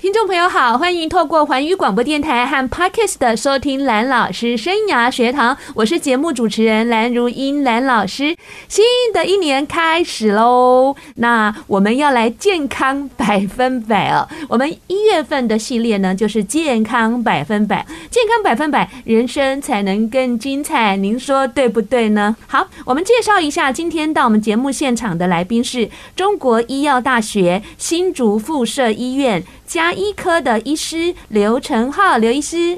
听众朋友好，欢迎透过环宇广播电台和 Parkes 的收听蓝老师生涯学堂，我是节目主持人蓝如英蓝老师。新的一年开始喽，那我们要来健康百分百哦。我们一月份的系列呢，就是健康百分百，健康百分百，人生才能更精彩。您说对不对呢？好，我们介绍一下，今天到我们节目现场的来宾是中国医药大学新竹附设医院家医科的医师刘成浩，刘医师，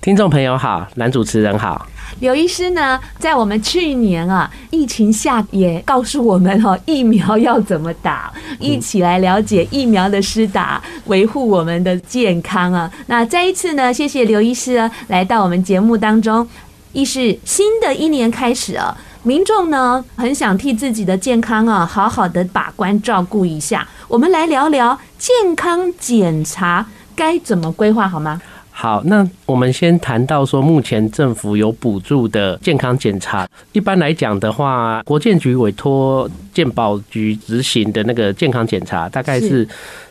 听众朋友好，男主持人好。刘医师呢，在我们去年啊疫情下也告诉我们哦，疫苗要怎么打，一起来了解疫苗的施打，维护我们的健康啊。那再一次呢，谢谢刘医师啊，来到我们节目当中。医师，新的一年开始啊。民众呢，很想替自己的健康啊，好好的把关照顾一下。我们来聊聊健康检查该怎么规划，好吗？好，那我们先谈到说，目前政府有补助的健康检查。一般来讲的话，国健局委托健保局执行的那个健康检查，大概是。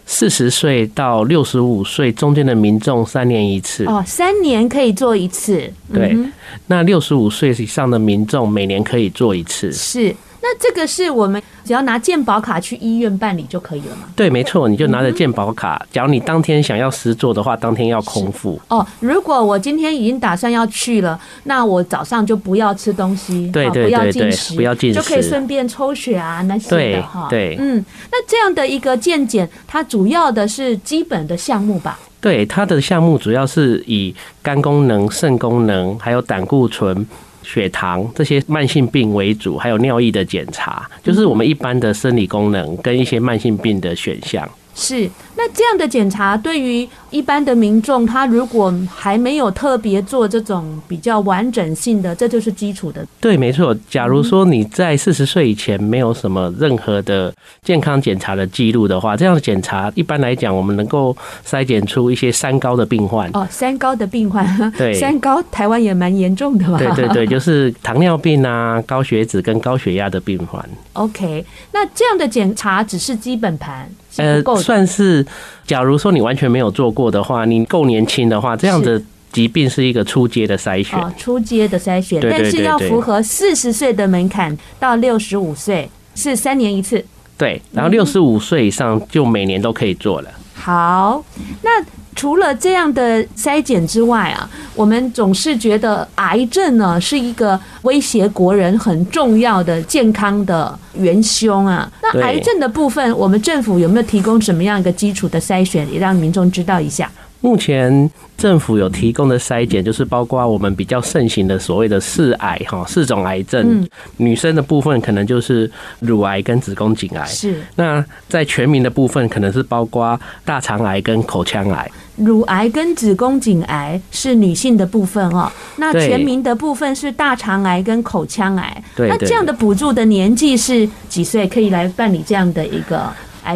四十岁到六十五岁中间的民众三年一次哦，三年可以做一次。对，嗯、那六十五岁以上的民众每年可以做一次。是。那这个是我们只要拿健保卡去医院办理就可以了吗？对，没错，你就拿着健保卡。假如你当天想要实做的话，当天要空腹。哦，如果我今天已经打算要去了，那我早上就不要吃东西，对对对对，不要进食，不要进食，就可以顺便抽血啊那些的哈。对，嗯，那这样的一个健检，它主要的是基本的项目吧？对，它的项目主要是以肝功能、肾功能，还有胆固醇。血糖这些慢性病为主，还有尿液的检查，就是我们一般的生理功能跟一些慢性病的选项。是，那这样的检查对于一般的民众，他如果还没有特别做这种比较完整性的，这就是基础的。对，没错。假如说你在四十岁以前没有什么任何的健康检查的记录的话，这样的检查一般来讲，我们能够筛检出一些三高的病患。哦，三高的病患，对，三高台湾也蛮严重的嘛。对对对，就是糖尿病啊、高血脂跟高血压的病患。OK，那这样的检查只是基本盘。呃，算是，假如说你完全没有做过的话，你够年轻的话，这样的疾病是一个初阶的筛选。初阶的筛选，但是要符合四十岁的门槛到六十五岁是三年一次。对，然后六十五岁以上就每年都可以做了。好，那。除了这样的筛检之外啊，我们总是觉得癌症呢是一个威胁国人很重要的健康的元凶啊。那癌症的部分，我们政府有没有提供什么样一个基础的筛选，也让民众知道一下？目前政府有提供的筛检，就是包括我们比较盛行的所谓的四癌哈，四种癌症。女生的部分可能就是乳癌跟子宫颈癌。是。那在全民的部分，可能是包括大肠癌跟口腔癌。乳癌跟子宫颈癌是女性的部分哦。那全民的部分是大肠癌跟口腔癌。对。那这样的补助的年纪是几岁可以来办理这样的一个？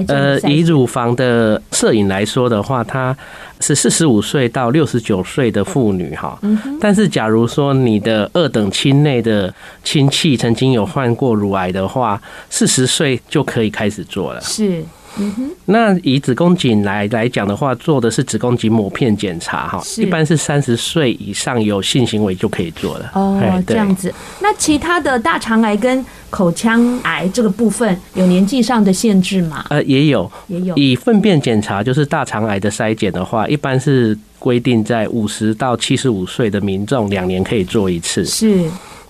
呃，以乳房的摄影来说的话，它是四十五岁到六十九岁的妇女哈。但是，假如说你的二等亲内的亲戚曾经有患过乳癌的话，四十岁就可以开始做了。是。嗯哼，那以子宫颈来来讲的话，做的是子宫颈抹片检查哈，一般是三十岁以上有性行为就可以做了。哦，这样子。那其他的大肠癌跟口腔癌这个部分有年纪上的限制吗？呃，也有，也有。以粪便检查就是大肠癌的筛检的话，一般是规定在五十到七十五岁的民众两年可以做一次。是。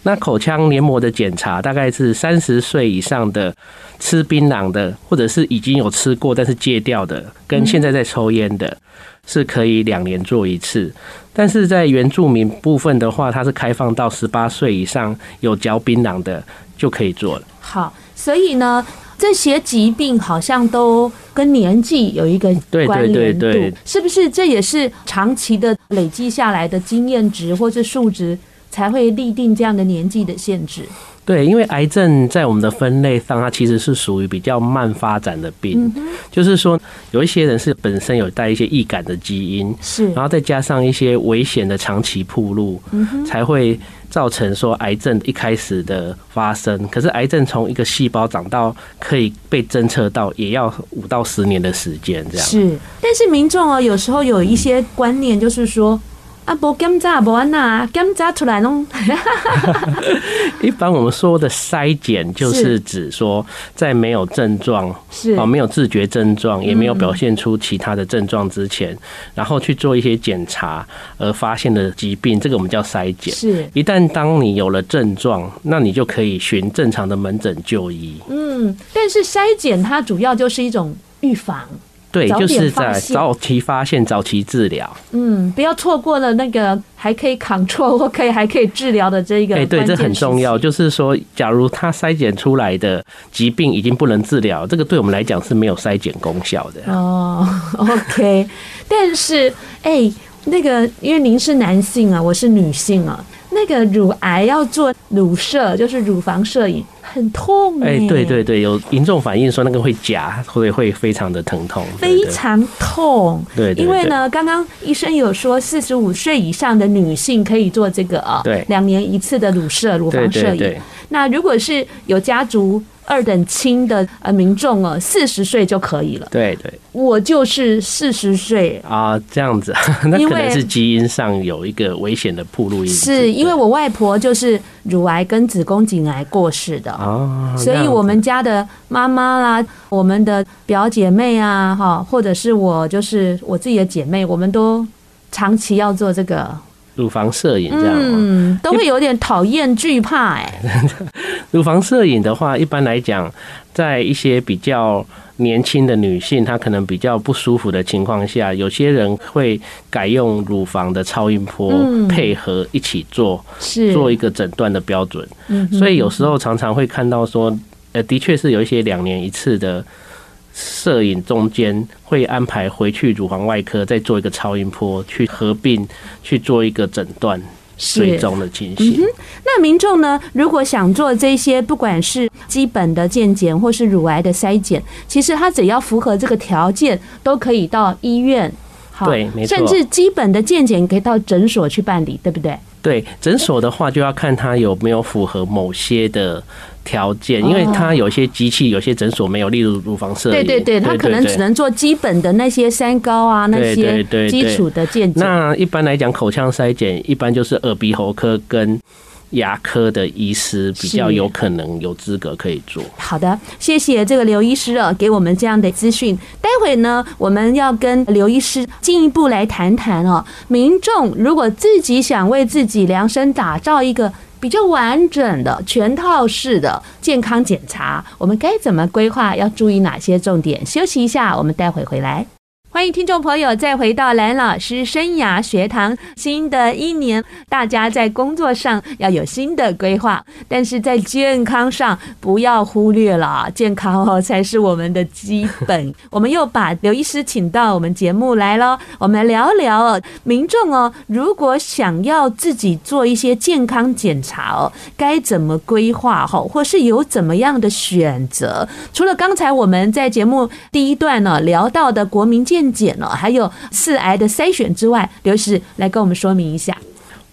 那口腔黏膜的检查大概是三十岁以上的吃槟榔的，或者是已经有吃过但是戒掉的，跟现在在抽烟的，是可以两年做一次。但是在原住民部分的话，它是开放到十八岁以上有嚼槟榔的就可以做了。好，所以呢，这些疾病好像都跟年纪有一个关联度，是不是？这也是长期的累积下来的经验值或者数值。才会立定这样的年纪的限制。对，因为癌症在我们的分类上，它其实是属于比较慢发展的病，嗯、就是说有一些人是本身有带一些易感的基因，是，然后再加上一些危险的长期铺路，嗯，才会造成说癌症一开始的发生。可是癌症从一个细胞长到可以被侦测到，也要五到十年的时间，这样是。但是民众哦，有时候有一些观念，就是说。啊，不检查不安呐，检查出来侬。一般我们说的筛检，就是指说在没有症状，是啊，没有自觉症状，也没有表现出其他的症状之前，然后去做一些检查而发现的疾病，这个我们叫筛检。是，一旦当你有了症状，那你就可以循正常的门诊就医。嗯，但是筛检它主要就是一种预防。对，就是在早期发现、早期治疗。嗯，不要错过了那个还可以 control 或可以还可以治疗的这一个。哎，对，这很重要。就是说，假如他筛检出来的疾病已经不能治疗，这个对我们来讲是没有筛检功效的。哦，OK。但是，哎，那个因为您是男性啊，我是女性啊。那个乳癌要做乳摄，就是乳房摄影，很痛哎、欸。对对对，有民众反映说那个会夹，会会非常的疼痛，非常痛。对，对，因为呢，刚刚医生有说，四十五岁以上的女性可以做这个啊，对，两年一次的乳射乳房摄影。那如果是有家族。二等亲的呃民众哦，四十岁就可以了。对对，我就是四十岁啊，这样子，那可能是基因上有一个危险的暴露因。是因为我外婆就是乳癌跟子宫颈癌过世的啊，所以我们家的妈妈啦，我们的表姐妹啊，哈，或者是我就是我自己的姐妹，我们都长期要做这个。乳房摄影这样，嗯，都会有点讨厌、惧怕哎。乳房摄影的话，一般来讲，在一些比较年轻的女性，她可能比较不舒服的情况下，有些人会改用乳房的超音波配合一起做，是做一个诊断的标准。所以有时候常常会看到说，呃，的确是有一些两年一次的。摄影中间会安排回去乳房外科再做一个超音波，去合并去做一个诊断最终的情形。嗯。那民众呢，如果想做这些，不管是基本的健检或是乳癌的筛检，其实他只要符合这个条件，都可以到医院。好，对，没错。甚至基本的健检可以到诊所去办理，对不对？对，诊所的话就要看他有没有符合某些的。条件，因为它有些机器，有些诊所没有，例如乳房摄影。对对对，它可能只能做基本的那些三高啊，那些基础的健检。那一般来讲，口腔筛检一般就是耳鼻喉科跟。牙科的医师比较有可能有资格可以做。好的，谢谢这个刘医师啊，给我们这样的资讯。待会呢，我们要跟刘医师进一步来谈谈哦。民众如果自己想为自己量身打造一个比较完整的全套式的健康检查，我们该怎么规划？要注意哪些重点？休息一下，我们待会回来。欢迎听众朋友再回到蓝老师生涯学堂。新的一年，大家在工作上要有新的规划，但是在健康上不要忽略了，健康哦才是我们的基本。我们又把刘医师请到我们节目来了，我们来聊聊哦，民众哦，如果想要自己做一些健康检查哦，该怎么规划哈，或是有怎么样的选择？除了刚才我们在节目第一段呢聊到的国民健检了，还有四癌的筛选之外，刘医师来跟我们说明一下。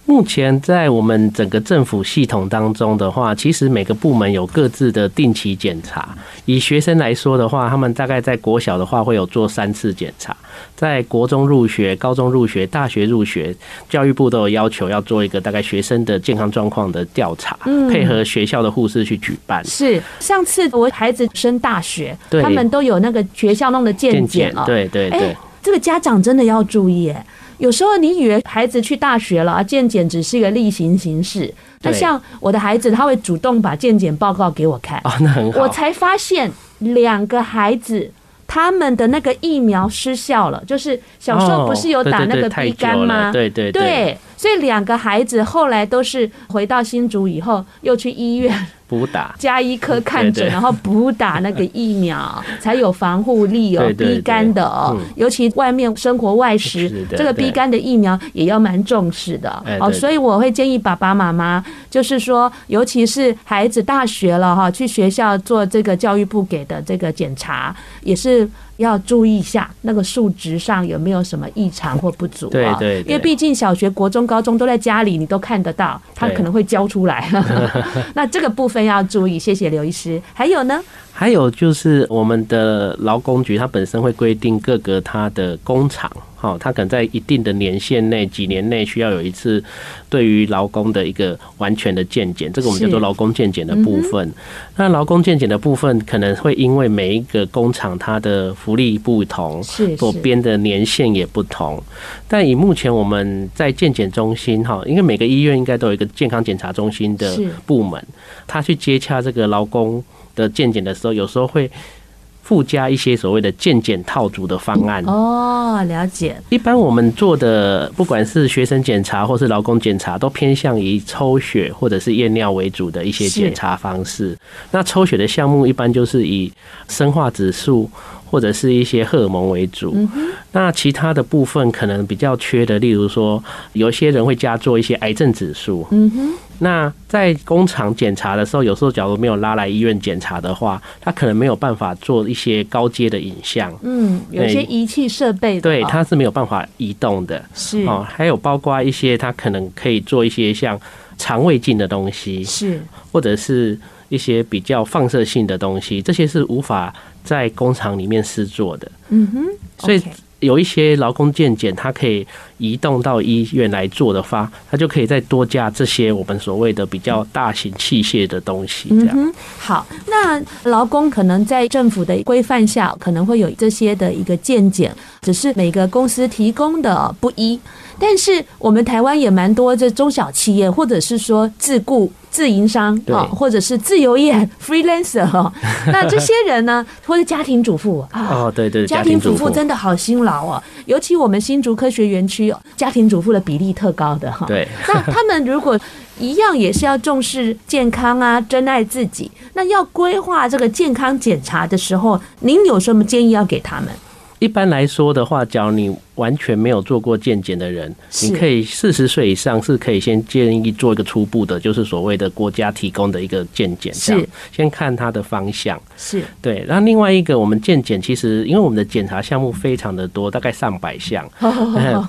目前在我们整个政府系统当中的话，其实每个部门有各自的定期检查。以学生来说的话，他们大概在国小的话会有做三次检查，在国中入学、高中入学、大学入学，教育部都有要求要做一个大概学生的健康状况的调查，配合学校的护士去举办。是上次我孩子升大学，他们都有那个学校弄的健检哦。对对对，这个家长真的要注意哎。有时候你以为孩子去大学了啊，健检只是一个例行形式。那像我的孩子，他会主动把健检报告给我看啊，那很好。我才发现两个孩子他们的那个疫苗失效了，就是小时候不是有打那个乙肝吗？对对对。对，所以两个孩子后来都是回到新竹以后又去医院 补打加医科看诊，然后补打那个疫苗，才有防护力哦。对对对 B 肝的哦，尤其外面生活外食，这个 B 肝的疫苗也要蛮重视的哦。所以我会建议爸爸妈妈，就是说，尤其是孩子大学了哈，去学校做这个教育部给的这个检查，也是。要注意一下那个数值上有没有什么异常或不足啊？对对，对，因为毕竟小学、国中、高中都在家里，你都看得到，他可能会教出来。那这个部分要注意。谢谢刘医师。还有呢？还有就是我们的劳工局，它本身会规定各个它的工厂，哈，它可能在一定的年限内、几年内需要有一次对于劳工的一个完全的健检，这个我们叫做劳工健检的部分。那劳工健检的部分可能会因为每一个工厂它的福利不同，是所编的年限也不同。但以目前我们在健检中心，哈，因为每个医院应该都有一个健康检查中心的部门，他去接洽这个劳工。的健检的时候，有时候会附加一些所谓的健检套组的方案。哦，了解。一般我们做的，不管是学生检查或是劳工检查，都偏向于抽血或者是验尿为主的一些检查方式。那抽血的项目一般就是以生化指数或者是一些荷尔蒙为主。那其他的部分可能比较缺的，例如说，有些人会加做一些癌症指数。嗯哼。那在工厂检查的时候，有时候假如没有拉来医院检查的话，他可能没有办法做一些高阶的影像。嗯，有些仪器设备，对，它是没有办法移动的。是哦，还有包括一些，它可能可以做一些像肠胃镜的东西，是或者是一些比较放射性的东西，这些是无法在工厂里面试做的。嗯哼，所以。有一些劳工健检，它可以移动到医院来做的话，它就可以再多加这些我们所谓的比较大型器械的东西。这样。嗯，好，那劳工可能在政府的规范下，可能会有这些的一个健检，只是每个公司提供的不一。但是我们台湾也蛮多这中小企业，或者是说自雇自营商啊，或者是自由业 freelancer 哈。那这些人呢，或者家庭主妇啊，哦对对，家庭主妇真的好辛劳哦。尤其我们新竹科学园区，家庭主妇的比例特高的哈。对。那他们如果一样也是要重视健康啊，珍爱自己，那要规划这个健康检查的时候，您有什么建议要给他们？一般来说的话，假如你完全没有做过健检的人，你可以四十岁以上是可以先建议做一个初步的，就是所谓的国家提供的一个健检，这样先看它的方向，是对。然后另外一个，我们健检其实因为我们的检查项目非常的多，大概上百项，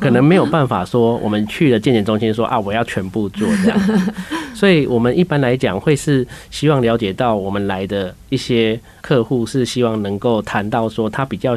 可能没有办法说我们去了健检中心说啊，我要全部做这样，所以我们一般来讲会是希望了解到我们来的一些客户是希望能够谈到说他比较。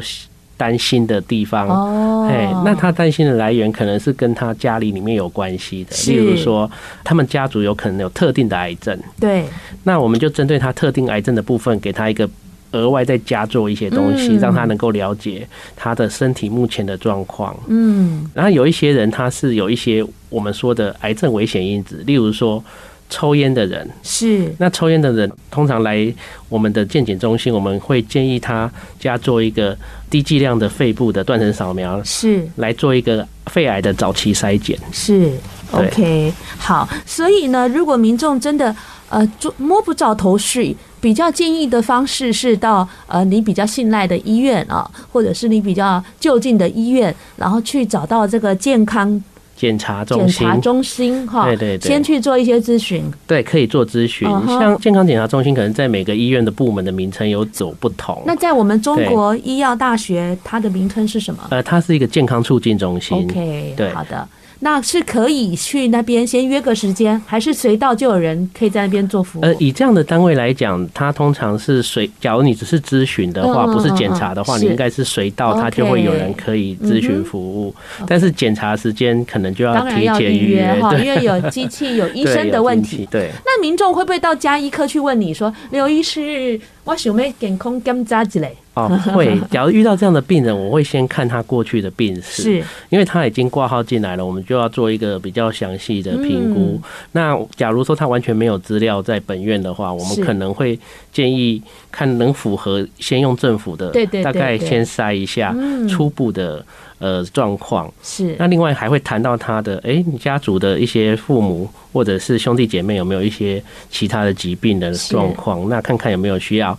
担心的地方，哎，那他担心的来源可能是跟他家里里面有关系的，例如说，他们家族有可能有特定的癌症，对，那我们就针对他特定癌症的部分，给他一个额外再加做一些东西，让他能够了解他的身体目前的状况，嗯，然后有一些人他是有一些我们说的癌症危险因子，例如说。抽烟的人是，那抽烟的人通常来我们的健检中心，我们会建议他加做一个低剂量的肺部的断层扫描，是来做一个肺癌的早期筛检。是，OK，好。所以呢，如果民众真的呃摸不着头绪，比较建议的方式是到呃你比较信赖的医院啊，或者是你比较就近的医院，然后去找到这个健康。检查中心，检查中心哈，对对对，先去做一些咨询，对，可以做咨询。像健康检查中心，可能在每个医院的部门的名称有所不同。那在我们中国医药大学，它的名称是什么？呃，它是一个健康促进中心。OK，对，好的。那是可以去那边先约个时间，还是随到就有人可以在那边做服务？呃，以这样的单位来讲，它通常是随。假如你只是咨询的话，不是检查的话，你应该是随到，它就会有人可以咨询服务。但是检查时间可能就要提前预约哈，因为有机器、有医 生的问题。对。那民众会不会到加医科去问你说：“刘医师，我想要健康检查之类？”哦，会。假如遇到这样的病人，我会先看他过去的病史，是，因为他已经挂号进来了，我们就要做一个比较详细的评估。那假如说他完全没有资料在本院的话，我们可能会建议看能符合，先用政府的，对对，大概先筛一下初步的呃状况。是。那另外还会谈到他的，哎，你家族的一些父母。或者是兄弟姐妹有没有一些其他的疾病的状况，那看看有没有需要。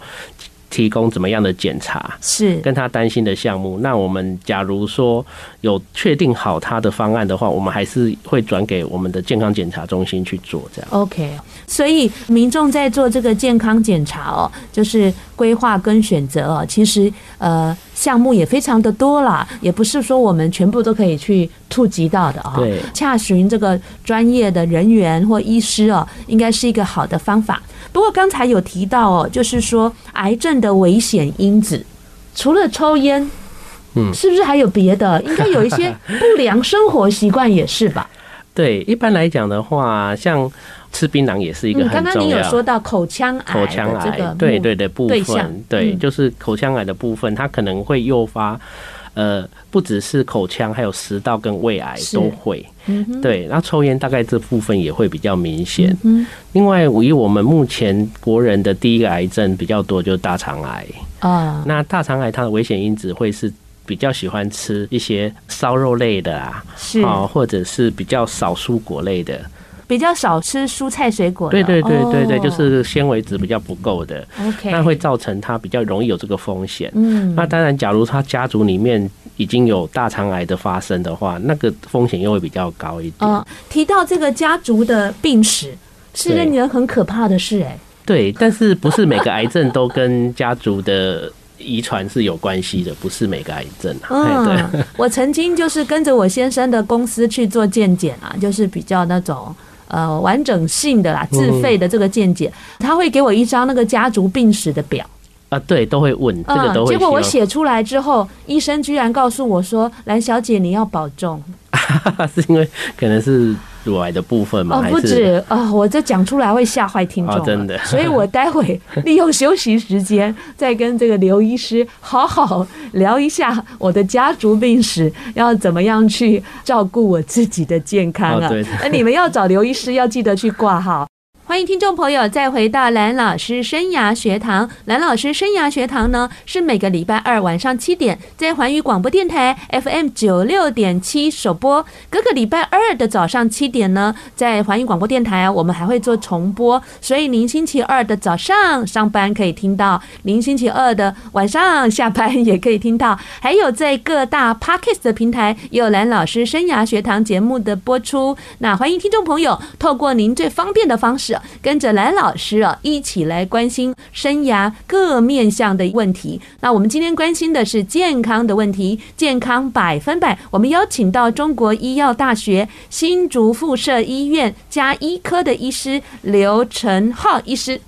提供怎么样的检查是跟他担心的项目？那我们假如说有确定好他的方案的话，我们还是会转给我们的健康检查中心去做这样。OK，所以民众在做这个健康检查哦，就是规划跟选择哦，其实呃项目也非常的多啦，也不是说我们全部都可以去触及到的啊。对，洽询这个专业的人员或医师哦，应该是一个好的方法。不过刚才有提到哦，就是说癌症的危险因子，除了抽烟，嗯，是不是还有别的？应该有一些 不良生活习惯也是吧？对，一般来讲的话，像吃槟榔也是一个很重要。刚刚你有说到口腔癌，口腔癌，对对的，部分对，就是口腔癌的部分，它可能会诱发。呃，不只是口腔，还有食道跟胃癌都会。嗯、对，然后抽烟大概这部分也会比较明显。嗯。另外，以我们目前国人的第一个癌症比较多，就是大肠癌啊。那大肠癌它的危险因子会是比较喜欢吃一些烧肉类的啊，是啊，或者是比较少蔬果类的。比较少吃蔬菜水果，对对对对对，就是纤维质比较不够的，OK，那会造成他比较容易有这个风险。嗯，那当然，假如他家族里面已经有大肠癌的发生的话，那个风险又会比较高一点。嗯，提到这个家族的病史，是令人很可怕的事哎。对，但是不是每个癌症都跟家族的遗传是有关系的？不是每个癌症啊。嗯，对。我曾经就是跟着我先生的公司去做健检啊，就是比较那种。呃，完整性的啦，自费的这个见解，他会给我一张那个家族病史的表啊，对，都会问这个都会。结果我写出来之后，医生居然告诉我说：“蓝小姐，你要保重。” 是因为可能是。乳癌的部分吗？哦，不止啊！我这讲出来会吓坏听众，真的。所以我待会利用休息时间，再跟这个刘医师好好聊一下我的家族病史，要怎么样去照顾我自己的健康啊？那你们要找刘医师，要记得去挂号。欢迎听众朋友再回到蓝老师生涯学堂。蓝老师生涯学堂呢，是每个礼拜二晚上七点在环宇广播电台 FM 九六点七首播。各个礼拜二的早上七点呢，在环宇广播电台，我们还会做重播。所以您星期二的早上上班可以听到，您星期二的晚上下班也可以听到。还有在各大 Podcast 的平台也有蓝老师生涯学堂节目的播出。那欢迎听众朋友透过您最方便的方式。跟着蓝老师啊，一起来关心生涯各面向的问题。那我们今天关心的是健康的问题，健康百分百。我们邀请到中国医药大学新竹附设医院加医科的医师刘成浩医师。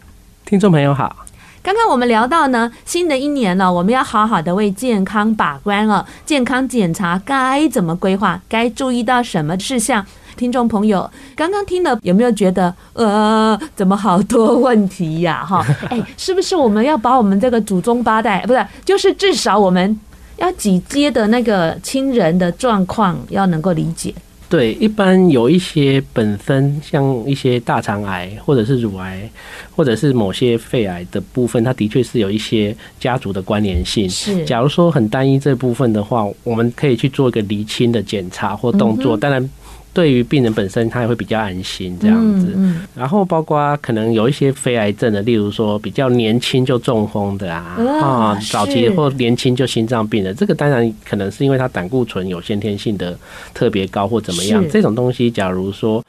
听众朋友好，刚刚我们聊到呢，新的一年了，我们要好好的为健康把关了。健康检查该怎么规划？该注意到什么事项？听众朋友，刚刚听了有没有觉得呃，怎么好多问题呀、啊？哈，哎，是不是我们要把我们这个祖宗八代，不是，就是至少我们要几阶的那个亲人的状况要能够理解？对，一般有一些本身像一些大肠癌，或者是乳癌，或者是某些肺癌的部分，它的确是有一些家族的关联性。是，假如说很单一这部分的话，我们可以去做一个厘清的检查或动作，当然。对于病人本身，他也会比较安心这样子。然后包括可能有一些非癌症的，例如说比较年轻就中风的啊，啊，早期或年轻就心脏病的，这个当然可能是因为他胆固醇有先天性的特别高或怎么样。这种东西，假如说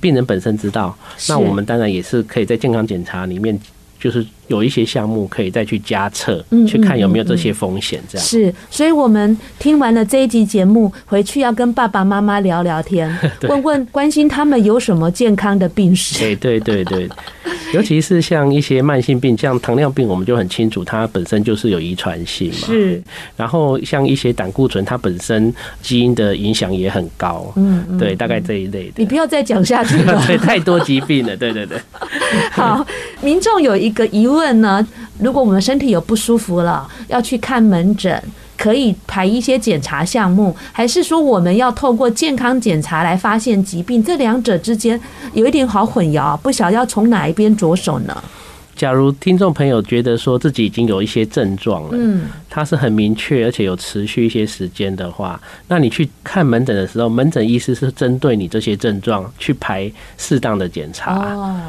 病人本身知道，那我们当然也是可以在健康检查里面。就是有一些项目可以再去加测，去看有没有这些风险。这样是，所以我们听完了这一集节目，回去要跟爸爸妈妈聊聊天，问问关心他们有什么健康的病史。对对对对，尤其是像一些慢性病，像糖尿病，我们就很清楚，它本身就是有遗传性嘛。是。然后像一些胆固醇，它本身基因的影响也很高。嗯，对，大概这一类的。你不要再讲下去了，对，太多疾病了。对对对。好，民众有一。个疑问呢？如果我们身体有不舒服了，要去看门诊，可以排一些检查项目，还是说我们要透过健康检查来发现疾病？这两者之间有一点好混淆，不晓得要从哪一边着手呢？假如听众朋友觉得说自己已经有一些症状了，嗯，它是很明确而且有持续一些时间的话，那你去看门诊的时候，门诊医师是针对你这些症状去排适当的检查。哦。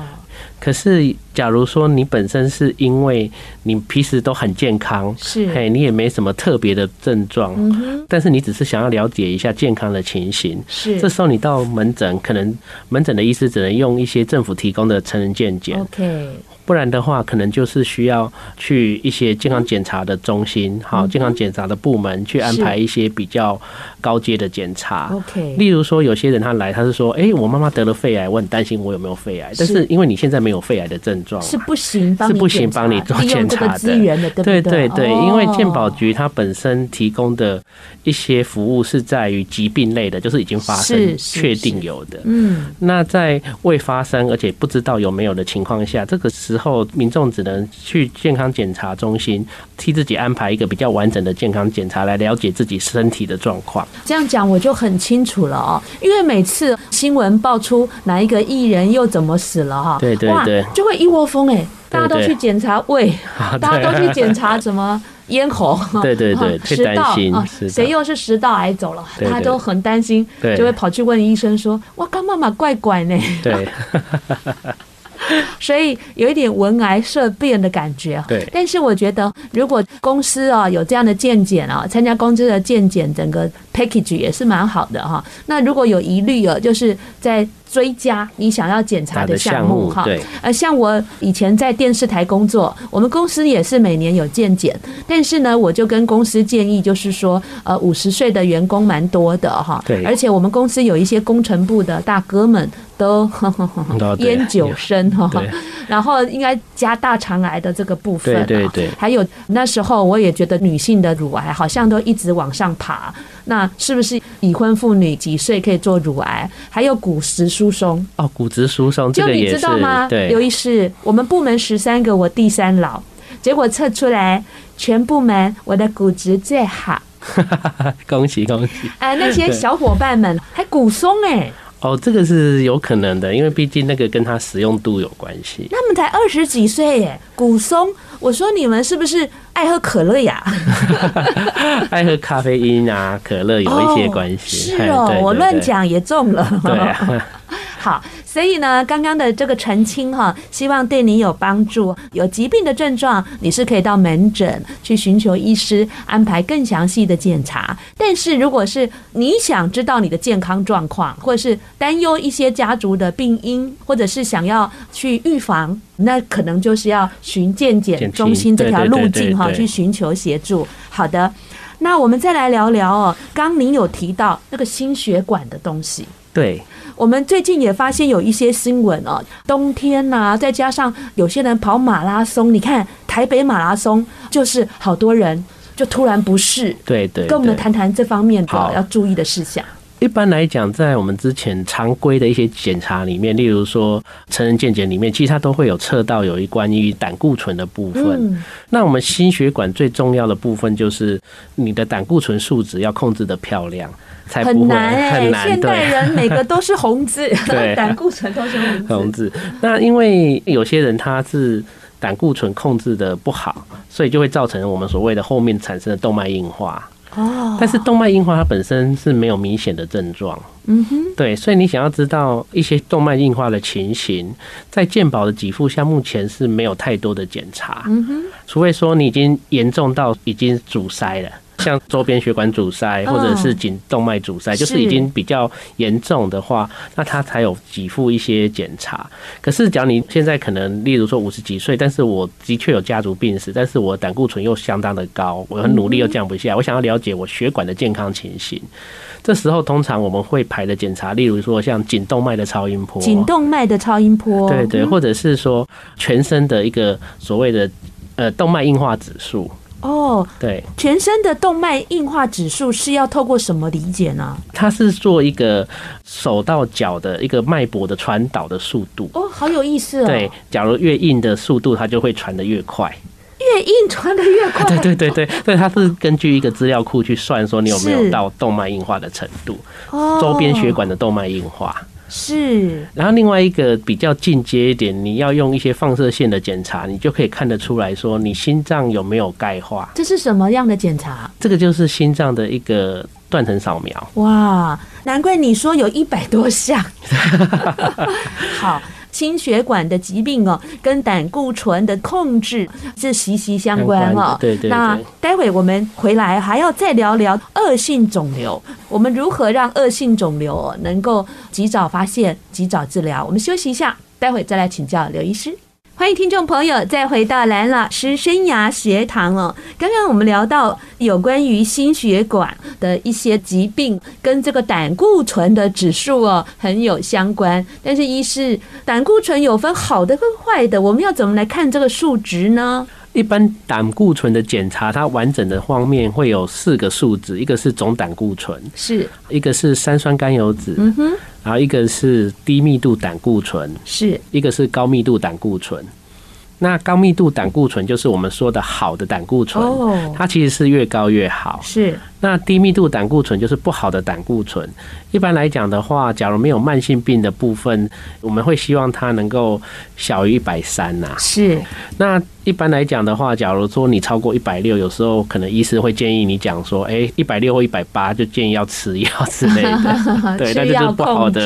可是，假如说你本身是因为你平时都很健康，是，嘿，你也没什么特别的症状，嗯哼，但是你只是想要了解一下健康的情形，是，这时候你到门诊，可能门诊的医师只能用一些政府提供的成人健检，OK。不然的话，可能就是需要去一些健康检查的中心，好，健康检查的部门去安排一些比较高阶的检查。OK，例如说，有些人他来，他是说，哎，我妈妈得了肺癌，我很担心我有没有肺癌，但是因为你现在没有肺癌的症状，是不行，是不行帮你做检查的。对对对，因为健保局它本身提供的一些服务是在于疾病类的，就是已经发生、确定有的。嗯，那在未发生而且不知道有没有的情况下，这个是。之后，民众只能去健康检查中心替自己安排一个比较完整的健康检查，来了解自己身体的状况。这样讲我就很清楚了哦，因为每次新闻爆出哪一个艺人又怎么死了哈，对对对，就会一窝蜂哎，大家都去检查胃，大家都去检查什么咽喉，对对对，食道啊，谁又是食道癌走了，大家都很担心，就会跑去问医生说：“哇，干妈妈怪怪呢？”对。所以有一点闻癌色变的感觉，对。但是我觉得，如果公司啊有这样的健检啊，参加公司的健检，整个 package 也是蛮好的哈。那如果有疑虑啊，就是在。追加你想要检查的项目哈，呃，像我以前在电视台工作，我们公司也是每年有健检，但是呢，我就跟公司建议，就是说，呃，五十岁的员工蛮多的哈，对，而且我们公司有一些工程部的大哥们都 烟酒生哈，然后应该加大肠癌的这个部分，对对对，还有那时候我也觉得女性的乳癌好像都一直往上爬。那是不是已婚妇女几岁可以做乳癌？还有骨质疏松哦，骨质疏松，就你知道吗？对，刘医师，我们部门十三个，我第三老，结果测出来全部门我的骨质最好，恭 喜恭喜！哎，那些小伙伴们还骨松哎。哦，这个是有可能的，因为毕竟那个跟他使用度有关系。他们才二十几岁耶，骨松。我说你们是不是爱喝可乐呀？爱喝咖啡因啊，可乐有一些关系。是哦，我乱讲也中了。对啊。好，所以呢，刚刚的这个澄清哈，希望对你有帮助。有疾病的症状，你是可以到门诊去寻求医师安排更详细的检查。但是，如果是你想知道你的健康状况，或者是担忧一些家族的病因，或者是想要去预防，那可能就是要寻健检中心这条路径哈，去寻求协助。好的，那我们再来聊聊哦，刚您有提到那个心血管的东西，对。我们最近也发现有一些新闻哦，冬天呐，再加上有些人跑马拉松，你看台北马拉松就是好多人就突然不适。对对，跟我们谈谈这方面的要注意的事项。一般来讲，在我们之前常规的一些检查里面，例如说成人健检里面，其实它都会有测到有一关于胆固醇的部分。那我们心血管最重要的部分就是你的胆固醇数值要控制的漂亮。才不会很难哎，现代人每个都是红字，胆固醇都是红字。红字。那因为有些人他是胆固醇控制的不好，所以就会造成我们所谓的后面产生的动脉硬化。哦。但是动脉硬化它本身是没有明显的症状。嗯哼。对，所以你想要知道一些动脉硬化的情形，在健保的给付下目前是没有太多的检查。嗯哼。除非说你已经严重到已经阻塞了。像周边血管阻塞，或者是颈动脉阻塞，就是已经比较严重的话，那他才有给付一些检查。可是，假如你现在可能，例如说五十几岁，但是我的确有家族病史，但是我胆固醇又相当的高，我很努力又降不下，我想要了解我血管的健康情形。这时候，通常我们会排的检查，例如说像颈动脉的超音波，颈动脉的超音波，对对，或者是说全身的一个所谓的呃动脉硬化指数。哦，对，全身的动脉硬化指数是要透过什么理解呢？它是做一个手到脚的一个脉搏的传导的速度。哦，好有意思哦。对，假如越硬的速度，它就会传得越快。越硬传的越快。对对对对，所以它是根据一个资料库去算，说你有没有到动脉硬化的程度，周边血管的动脉硬化。是。然后另外一个比较进阶一点，你要用一些放射线的检查，你就可以看得出来说你心脏有没有钙化。这是什么样的检查？这个就是心脏的一个断层扫描。哇，难怪你说有一百多项。好。心血管的疾病哦，跟胆固醇的控制是息息相关哦。对对对。那待会我们回来还要再聊聊恶性肿瘤，我们如何让恶性肿瘤能够及早发现、及早治疗？我们休息一下，待会再来请教刘医师。欢迎听众朋友再回到蓝老师生涯学堂哦。刚刚我们聊到有关于心血管的一些疾病，跟这个胆固醇的指数哦很有相关。但是，一是，胆固醇有分好的跟坏的，我们要怎么来看这个数值呢？一般胆固醇的检查，它完整的方面会有四个数值，一个是总胆固醇，是一个是三酸甘油脂，嗯哼，然后一个是低密度胆固醇，是一个是高密度胆固醇。那高密度胆固醇就是我们说的好的胆固醇，它其实是越高越好。是。那低密度胆固醇就是不好的胆固醇。一般来讲的话，假如没有慢性病的部分，我们会希望它能够小于一百三呐。是。那一般来讲的话，假如说你超过一百六，有时候可能医师会建议你讲说，哎，一百六或一百八就建议要吃药之类的。对，那就是不好的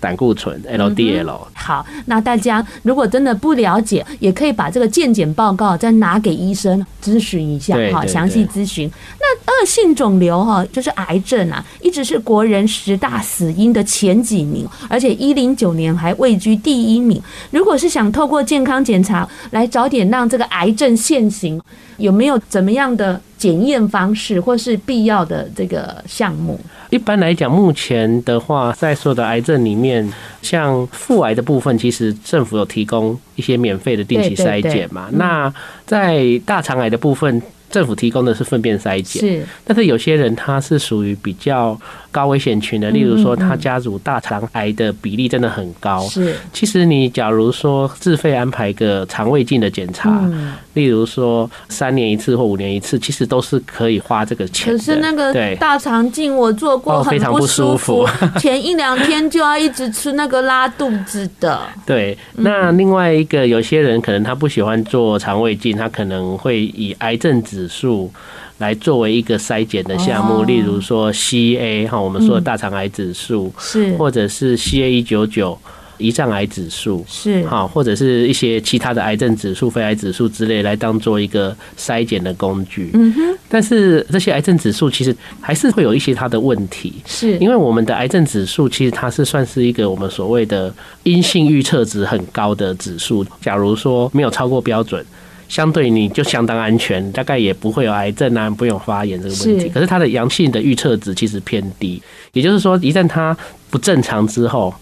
胆固醇 LDL。嗯。好，那大家如果真的不了解，也可以把这个健检报告再拿给医生咨询一下，好，详细咨询。那恶性。肿瘤哈，就是癌症啊，一直是国人十大死因的前几名，而且一零九年还位居第一名。如果是想透过健康检查来早点让这个癌症现行，有没有怎么样的检验方式，或是必要的这个项目？一般来讲，目前的话，在所有的癌症里面，像腹癌的部分，其实政府有提供一些免费的定期筛检嘛。那在大肠癌的部分。政府提供的是粪便筛检，是，但是有些人他是属于比较高危险群的，例如说他家族大肠癌的比例真的很高。是，其实你假如说自费安排个肠胃镜的检查，例如说三年一次或五年一次，其实都是可以花这个钱。可是那个大肠镜我做过，很不舒服，前一两天就要一直吃那个拉肚子的。对，那另外一个有些人可能他不喜欢做肠胃镜，他可能会以癌症指数来作为一个筛检的项目，例如说 CA 哈，我们说的大肠癌指数是，或者是 CA 一九九胰脏癌指数是，哈，或者是一些其他的癌症指数、肺癌指数之类，来当做一个筛检的工具。嗯哼，但是这些癌症指数其实还是会有一些它的问题，是。因为我们的癌症指数其实它是算是一个我们所谓的阴性预测值很高的指数，假如说没有超过标准。相对你就相当安全，大概也不会有癌症啊，不用发炎这个问题。可是它的阳性的预测值其实偏低，也就是说，一旦它不正常之后，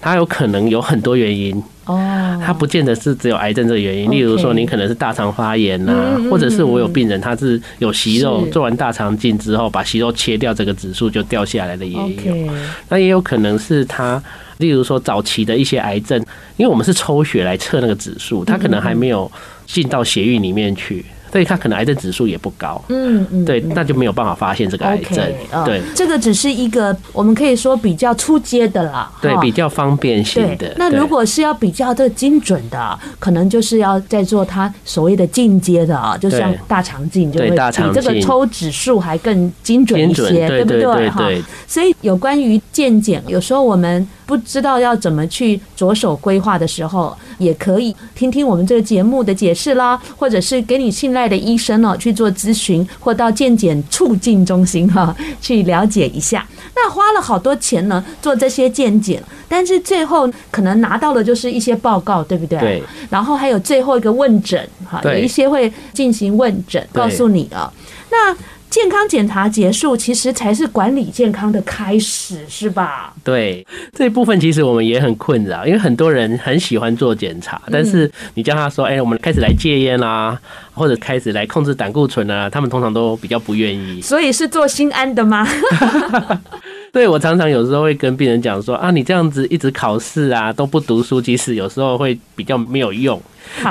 它有可能有很多原因哦，它不见得是只有癌症这个原因。例如说，你可能是大肠发炎呐，或者是我有病人他是有息肉，做完大肠镜之后把息肉切掉，这个指数就掉下来的也有。那也有可能是他，例如说早期的一些癌症，因为我们是抽血来测那个指数，他可能还没有。进到血液里面去，所以他可能癌症指数也不高。嗯嗯，对，那就没有办法发现这个癌症。对，这个只是一个我们可以说比较初阶的啦，对，比较方便性的。那如果是要比较这精准的，可能就是要在做他所谓的进阶的啊，就像大肠镜，就会比这个抽指数还更精准一些，对不对？哈，所以有关于健检，有时候我们。不知道要怎么去着手规划的时候，也可以听听我们这个节目的解释啦，或者是给你信赖的医生哦去做咨询，或到健检促进中心哈 去了解一下。那花了好多钱呢做这些健检，但是最后可能拿到的就是一些报告，对不对？对。然后还有最后一个问诊哈，有一些会进行问诊，告诉你啊，那。健康检查结束，其实才是管理健康的开始，是吧？对，这一部分其实我们也很困扰，因为很多人很喜欢做检查，但是你叫他说：“哎，我们开始来戒烟啦，或者开始来控制胆固醇啊”，他们通常都比较不愿意。所以是做心安的吗？对，我常常有时候会跟病人讲说啊，你这样子一直考试啊，都不读书，其实有时候会比较没有用。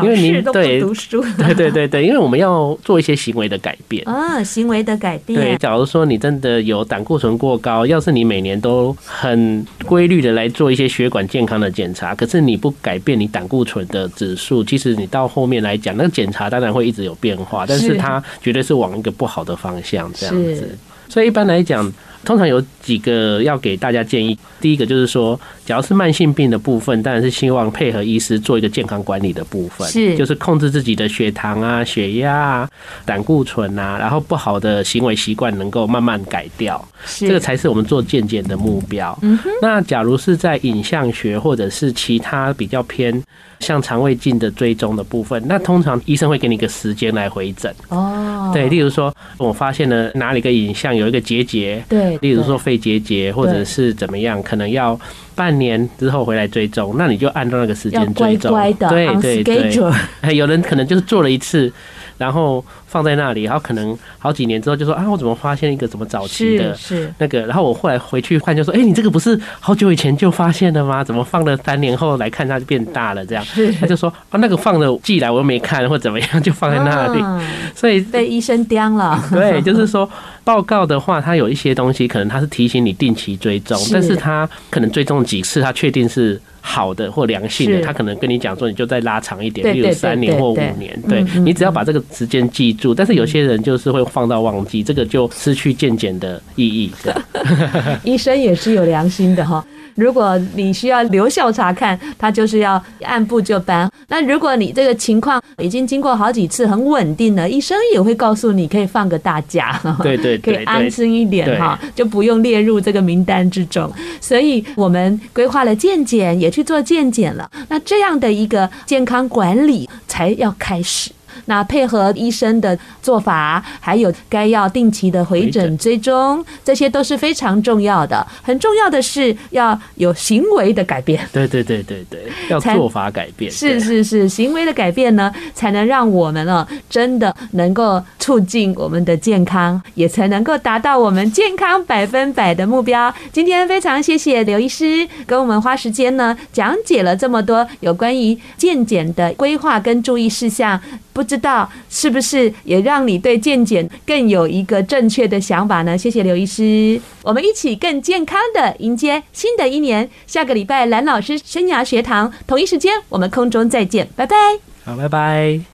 因为你都不读书，对对对对，因为我们要做一些行为的改变啊，行为的改变。对，假如说你真的有胆固醇过高，要是你每年都很规律的来做一些血管健康的检查，可是你不改变你胆固醇的指数，其实你到后面来讲，那个检查当然会一直有变化，但是它绝对是往一个不好的方向这样子。所以一般来讲。通常有几个要给大家建议，第一个就是说，假如是慢性病的部分，当然是希望配合医师做一个健康管理的部分，是就是控制自己的血糖啊、血压啊、胆固醇啊，然后不好的行为习惯能够慢慢改掉，这个才是我们做健检的目标。嗯哼。那假如是在影像学或者是其他比较偏像肠胃镜的追踪的部分，那通常医生会给你一个时间来回诊。哦。对，例如说，我发现了哪里个影像有一个结节，对。例如说肺结节或者是怎么样，可能要半年之后回来追踪，那你就按照那个时间追踪。对对对。有人可能就是做了一次，然后放在那里，然后可能好几年之后就说啊，我怎么发现一个怎么早期的那个？然后我后来回去看就说，哎，你这个不是好久以前就发现的吗？怎么放了三年后来看它就变大了？这样，他就说啊，那个放了寄来我又没看或怎么样，就放在那里，所以被医生刁了。对，就是说。报告的话，它有一些东西，可能它是提醒你定期追踪，但是它可能追踪几次，它确定是好的或良性的，他可能跟你讲说，你就再拉长一点，比如三年或五年，对，你只要把这个时间记住。但是有些人就是会放到忘记，这个就失去健检的意义。对，医生也是有良心的哈。如果你需要留校查看，他就是要按部就班。那如果你这个情况已经经过好几次很稳定了，医生也会告诉你可以放个大假，对对，可以安心一点哈，就不用列入这个名单之中。所以我们规划了健检，也去做健检了。那这样的一个健康管理才要开始。那配合医生的做法，还有该要定期的回诊追踪，这些都是非常重要的。很重要的是要有行为的改变。对对对对对，要做法改变。是是是，行为的改变呢，才能让我们呢真的能够促进我们的健康，也才能够达到我们健康百分百的目标。今天非常谢谢刘医师跟我们花时间呢讲解了这么多有关于健检的规划跟注意事项。不知道是不是也让你对健检更有一个正确的想法呢？谢谢刘医师，我们一起更健康的迎接新的一年。下个礼拜蓝老师生涯学堂同一时间，我们空中再见，拜拜。好，拜拜。